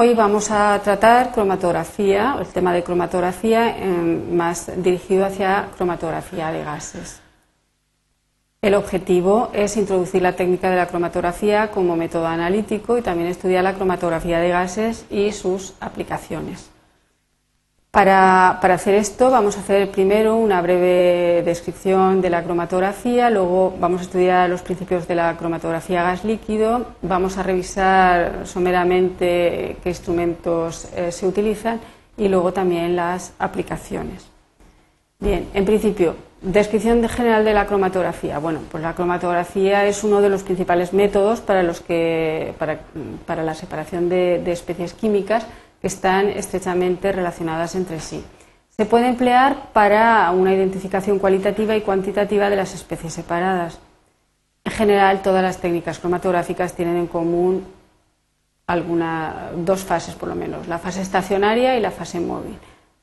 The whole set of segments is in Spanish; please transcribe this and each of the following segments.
Hoy vamos a tratar cromatografía, el tema de cromatografía más dirigido hacia cromatografía de gases. El objetivo es introducir la técnica de la cromatografía como método analítico y también estudiar la cromatografía de gases y sus aplicaciones. Para, hacer esto vamos a hacer primero una breve descripción de la cromatografía, luego vamos a estudiar los principios de la cromatografía gas líquido, vamos a revisar someramente qué instrumentos eh, se utilizan y luego también las aplicaciones. Bien, en principio, descripción general de la cromatografía. Bueno, pues la cromatografía es uno de los principales métodos para, los que, para, la separación de especies químicas que están estrechamente relacionadas entre sí. Se puede emplear para una identificación cualitativa y cuantitativa de las especies separadas. En general, todas las técnicas cromatográficas tienen en común alguna, dos fases, por lo menos, la fase estacionaria y la fase móvil.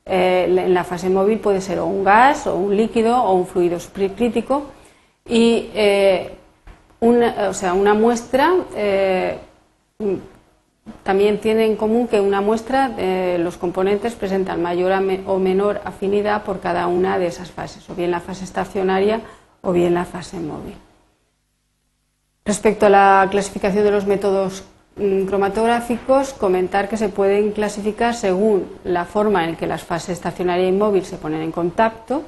Eh, en la fase móvil puede ser un gas, o un líquido, o un fluido supercrítico, y eh, una, o sea, una muestra eh, también tiene en común que una muestra, de los componentes presentan mayor o menor afinidad por cada una de esas fases, o bien la fase estacionaria o bien la fase móvil. Respecto a la clasificación de los métodos mm, cromatográficos, comentar que se pueden clasificar según la forma en que las fases estacionaria y móvil se ponen en contacto,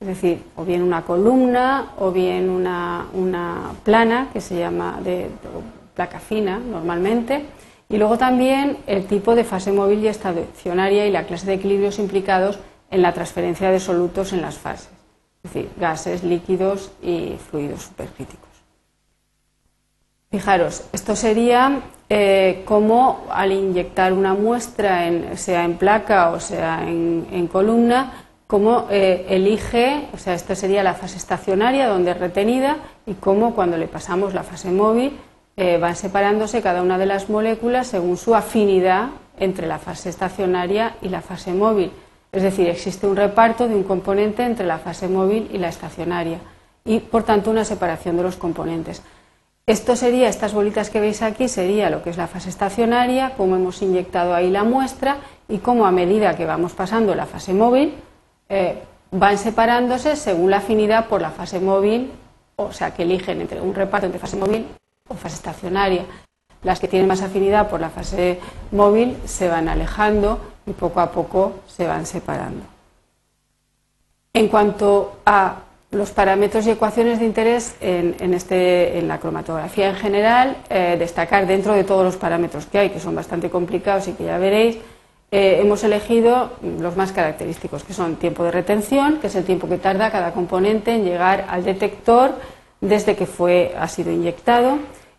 es decir, o bien una columna o bien una, plana, que se llama de placa fina normalmente, y luego también el tipo de fase móvil y estacionaria y la clase de equilibrios implicados en la transferencia de solutos en las fases, es decir, gases, líquidos y fluidos supercríticos. Fijaros, esto sería eh, como al inyectar una muestra, sea en placa o sea en, columna, cómo eh, elige, o sea, esta sería la fase estacionaria donde es retenida y cómo cuando le pasamos la fase móvil eh, van separándose cada una de las moléculas según su afinidad entre la fase estacionaria y la fase móvil. Es decir, existe un reparto de un componente entre la fase móvil y la estacionaria y, por tanto, una separación de los componentes. Esto sería, estas bolitas que veis aquí, sería lo que es la fase estacionaria, cómo hemos inyectado ahí la muestra y cómo a medida que vamos pasando la fase móvil eh, van separándose según la afinidad por la fase móvil, o sea, que eligen entre un reparto entre fase móvil o fase estacionaria. Las que tienen más afinidad por la fase móvil se van alejando y poco a poco se van separando. En cuanto a los parámetros y ecuaciones de interés en, este, en la cromatografía en general, eh, destacar dentro de todos los parámetros que hay, que son bastante complicados y que ya veréis, eh, hemos elegido los más característicos, que son tiempo de retención, que es el tiempo que tarda cada componente en llegar al detector desde que fue, ha sido inyectado,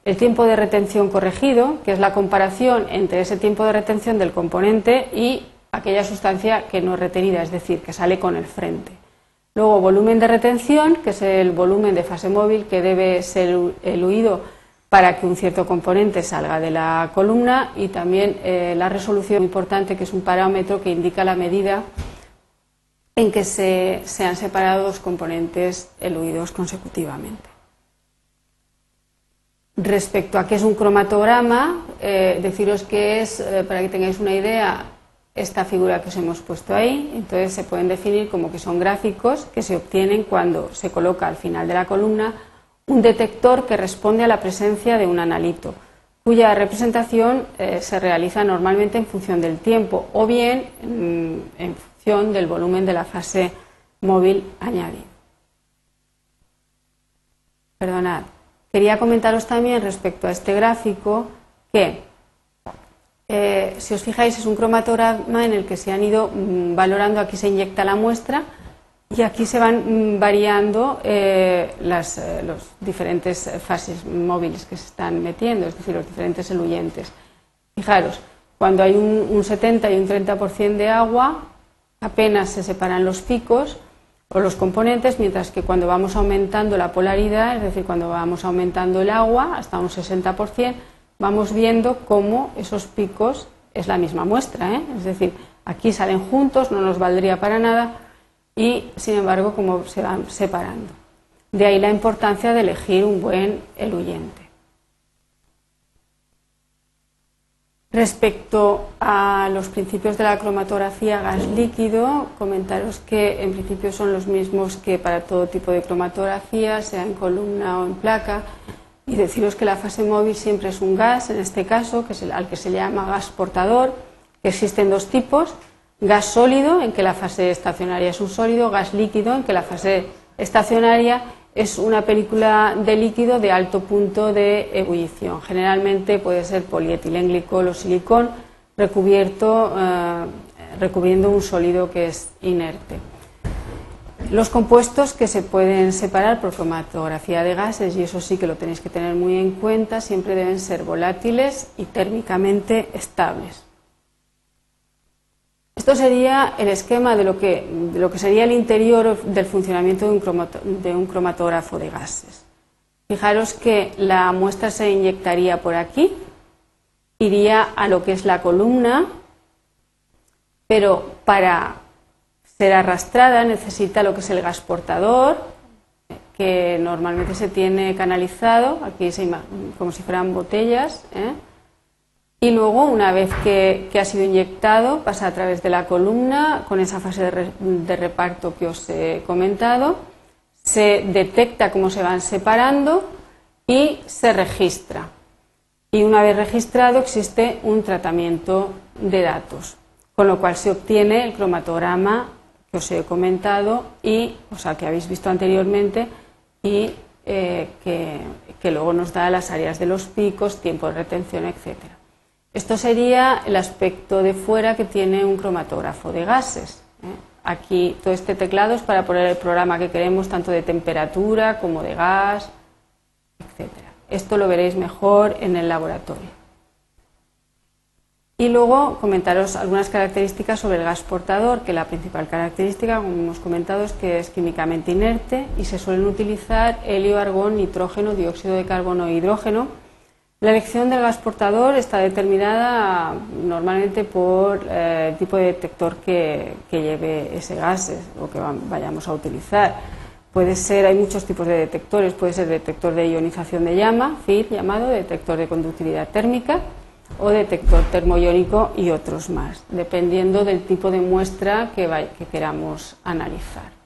el tiempo de retención corregido, que es la comparación entre ese tiempo de retención del componente y aquella sustancia que no es retenida, es decir, que sale con el frente. Luego, volumen de retención, que es el volumen de fase móvil que debe ser eluido para que un cierto componente salga de la columna y también eh, la resolución importante, que es un parámetro que indica la medida en que se, se han separado los componentes eluidos consecutivamente. Respecto a qué es un cromatograma, eh, deciros que es, eh, para que tengáis una idea, esta figura que os hemos puesto ahí. Entonces se pueden definir como que son gráficos que se obtienen cuando se coloca al final de la columna un detector que responde a la presencia de un analito, cuya representación eh, se realiza normalmente en función del tiempo o bien mm, en función del volumen de la fase móvil añadido. Perdonad. Quería comentaros también respecto a este gráfico que, eh, si os fijáis, es un cromatograma en el que se han ido mm, valorando, aquí se inyecta la muestra y aquí se van mm, variando eh, las eh, diferentes fases móviles que se están metiendo, es decir, los diferentes eluyentes. Fijaros, cuando hay un, un 70 y un 30% de agua, apenas se separan los picos, o los componentes, mientras que cuando vamos aumentando la polaridad, es decir, cuando vamos aumentando el agua hasta un 60%, vamos viendo cómo esos picos es la misma muestra, ¿eh? es decir, aquí salen juntos, no nos valdría para nada y, sin embargo, como se van separando. De ahí la importancia de elegir un buen eluyente. Respecto a los principios de la cromatografía gas líquido, comentaros que en principio son los mismos que para todo tipo de cromatografía, sea en columna o en placa, y deciros que la fase móvil siempre es un gas, en este caso, que es el, al que se llama gas portador, que existen dos tipos, gas sólido, en que la fase estacionaria es un sólido, gas líquido, en que la fase estacionaria es una película de líquido de alto punto de ebullición. Generalmente puede ser polietilenglicol o silicón recubierto, eh, recubriendo un sólido que es inerte. Los compuestos que se pueden separar por cromatografía de gases, y eso sí que lo tenéis que tener muy en cuenta, siempre deben ser volátiles y térmicamente estables. Esto sería el esquema de lo que, lo que sería el interior del funcionamiento de un, cromatógrafo de gases. Fijaros que la muestra se inyectaría por aquí, iría a lo que es la columna, pero para ser arrastrada necesita lo que es el gas portador, que normalmente se tiene canalizado, aquí como si fueran botellas, ¿eh? Y luego, una vez que, ha sido inyectado, pasa a través de la columna con esa fase de, reparto que os he comentado, se detecta cómo se van separando y se registra. Y una vez registrado existe un tratamiento de datos, con lo cual se obtiene el cromatograma que os he comentado y, o sea, que habéis visto anteriormente y eh, que, que luego nos da las áreas de los picos, tiempo de retención, etcétera. Esto sería el aspecto de fuera que tiene un cromatógrafo de gases. ¿eh? Aquí todo este teclado es para poner el programa que queremos, tanto de temperatura como de gas, etc. Esto lo veréis mejor en el laboratorio. Y luego comentaros algunas características sobre el gas portador, que la principal característica, como hemos comentado, es que es químicamente inerte y se suelen utilizar helio, argón, nitrógeno, dióxido de carbono e hidrógeno la elección del gas portador está determinada normalmente por eh, el tipo de detector que, lleve ese gas o que vayamos a utilizar. Puede ser, hay muchos tipos de detectores, puede ser detector de ionización de llama, FIR llamado, detector de conductividad térmica o detector termoiónico y otros más, dependiendo del tipo de muestra que, que queramos analizar.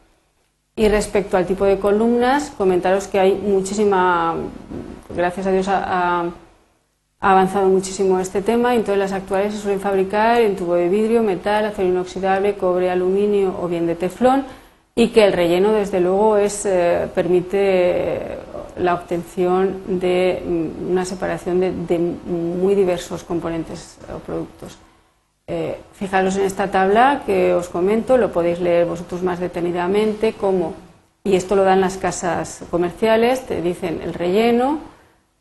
Y respecto al tipo de columnas, comentaros que hay muchísima, gracias a Dios, a ha avanzado muchísimo este tema y entonces las actuales se suelen fabricar en tubo de vidrio, metal, acero inoxidable, cobre, aluminio o bien de teflón y que el relleno desde luego es, eh, permite la obtención de mm, una separación de, muy diversos componentes o productos. Eh, fijaros en esta tabla que os comento, lo podéis leer vosotros más detenidamente, cómo, y esto lo dan las casas comerciales, te dicen el relleno,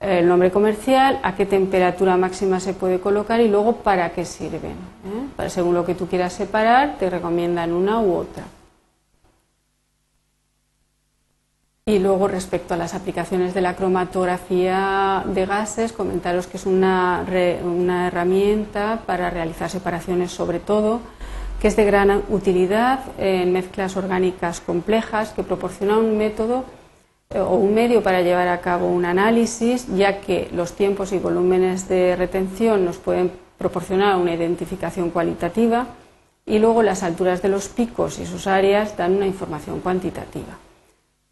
el nombre comercial, a qué temperatura máxima se puede colocar y luego para qué sirven. ¿eh? según lo que tú quieras separar, te recomiendan una u otra. Y luego respecto a las aplicaciones de la cromatografía de gases, comentaros que es una, una herramienta para realizar separaciones sobre todo, que es de gran utilidad en mezclas orgánicas complejas, que proporciona un método o un medio para llevar a cabo un análisis, ya que los tiempos y volúmenes de retención nos pueden proporcionar una identificación cualitativa y luego las alturas de los picos y sus áreas dan una información cuantitativa.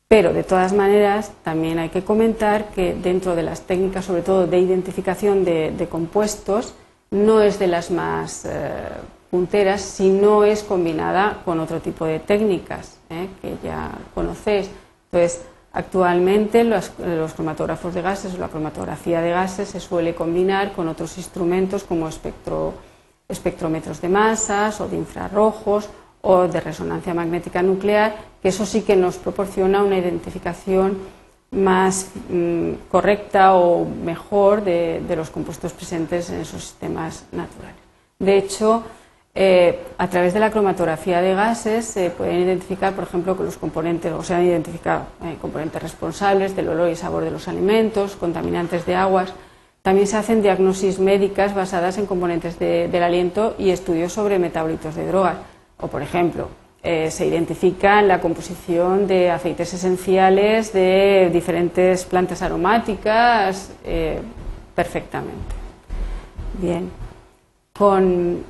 Pero de todas maneras también hay que comentar que dentro de las técnicas, sobre todo de identificación de, compuestos, no es de las más eh, punteras si no es combinada con otro tipo de técnicas eh, que ya conocéis. Entonces, Actualmente los, cromatógrafos de gases o la cromatografía de gases se suele combinar con otros instrumentos como espectrómetros de masas o de infrarrojos o de resonancia magnética nuclear, que eso sí que nos proporciona una identificación más mm, correcta o mejor de los compuestos presentes en esos sistemas naturales. De hecho, eh, a través de la cromatografía de gases se pueden identificar, por ejemplo, los componentes, o se han identificado eh, componentes responsables del olor y sabor de los alimentos, contaminantes de aguas. También se hacen diagnosis médicas basadas en componentes del aliento y estudios sobre metabolitos de drogas. O, por ejemplo, eh, se identifica la composición de aceites esenciales de diferentes plantas aromáticas perfectamente. Bien. con,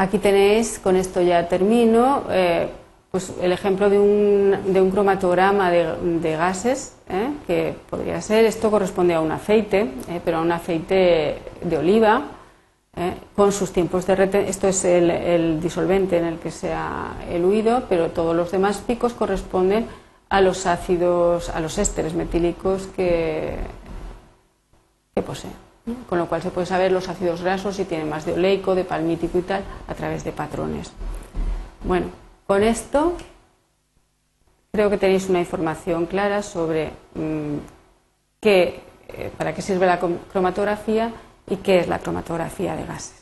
aquí tenéis, con esto ya termino, eh, pues el ejemplo de un, de un cromatograma de, gases, ¿eh? que podría ser, esto corresponde a un aceite, ¿eh? pero a un aceite de oliva, con sus tiempos de retención, esto es el, disolvente en el que se ha eluido, pero todos los demás picos corresponden a los ácidos, a los ésteres metílicos que, que posee. Con lo cual se puede saber los ácidos grasos si tienen más de oleico, de palmítico y tal, a través de patrones. Bueno, con esto creo que tenéis una información clara sobre mm, qué, eh, para qué sirve la cromatografía y qué es la cromatografía de gases.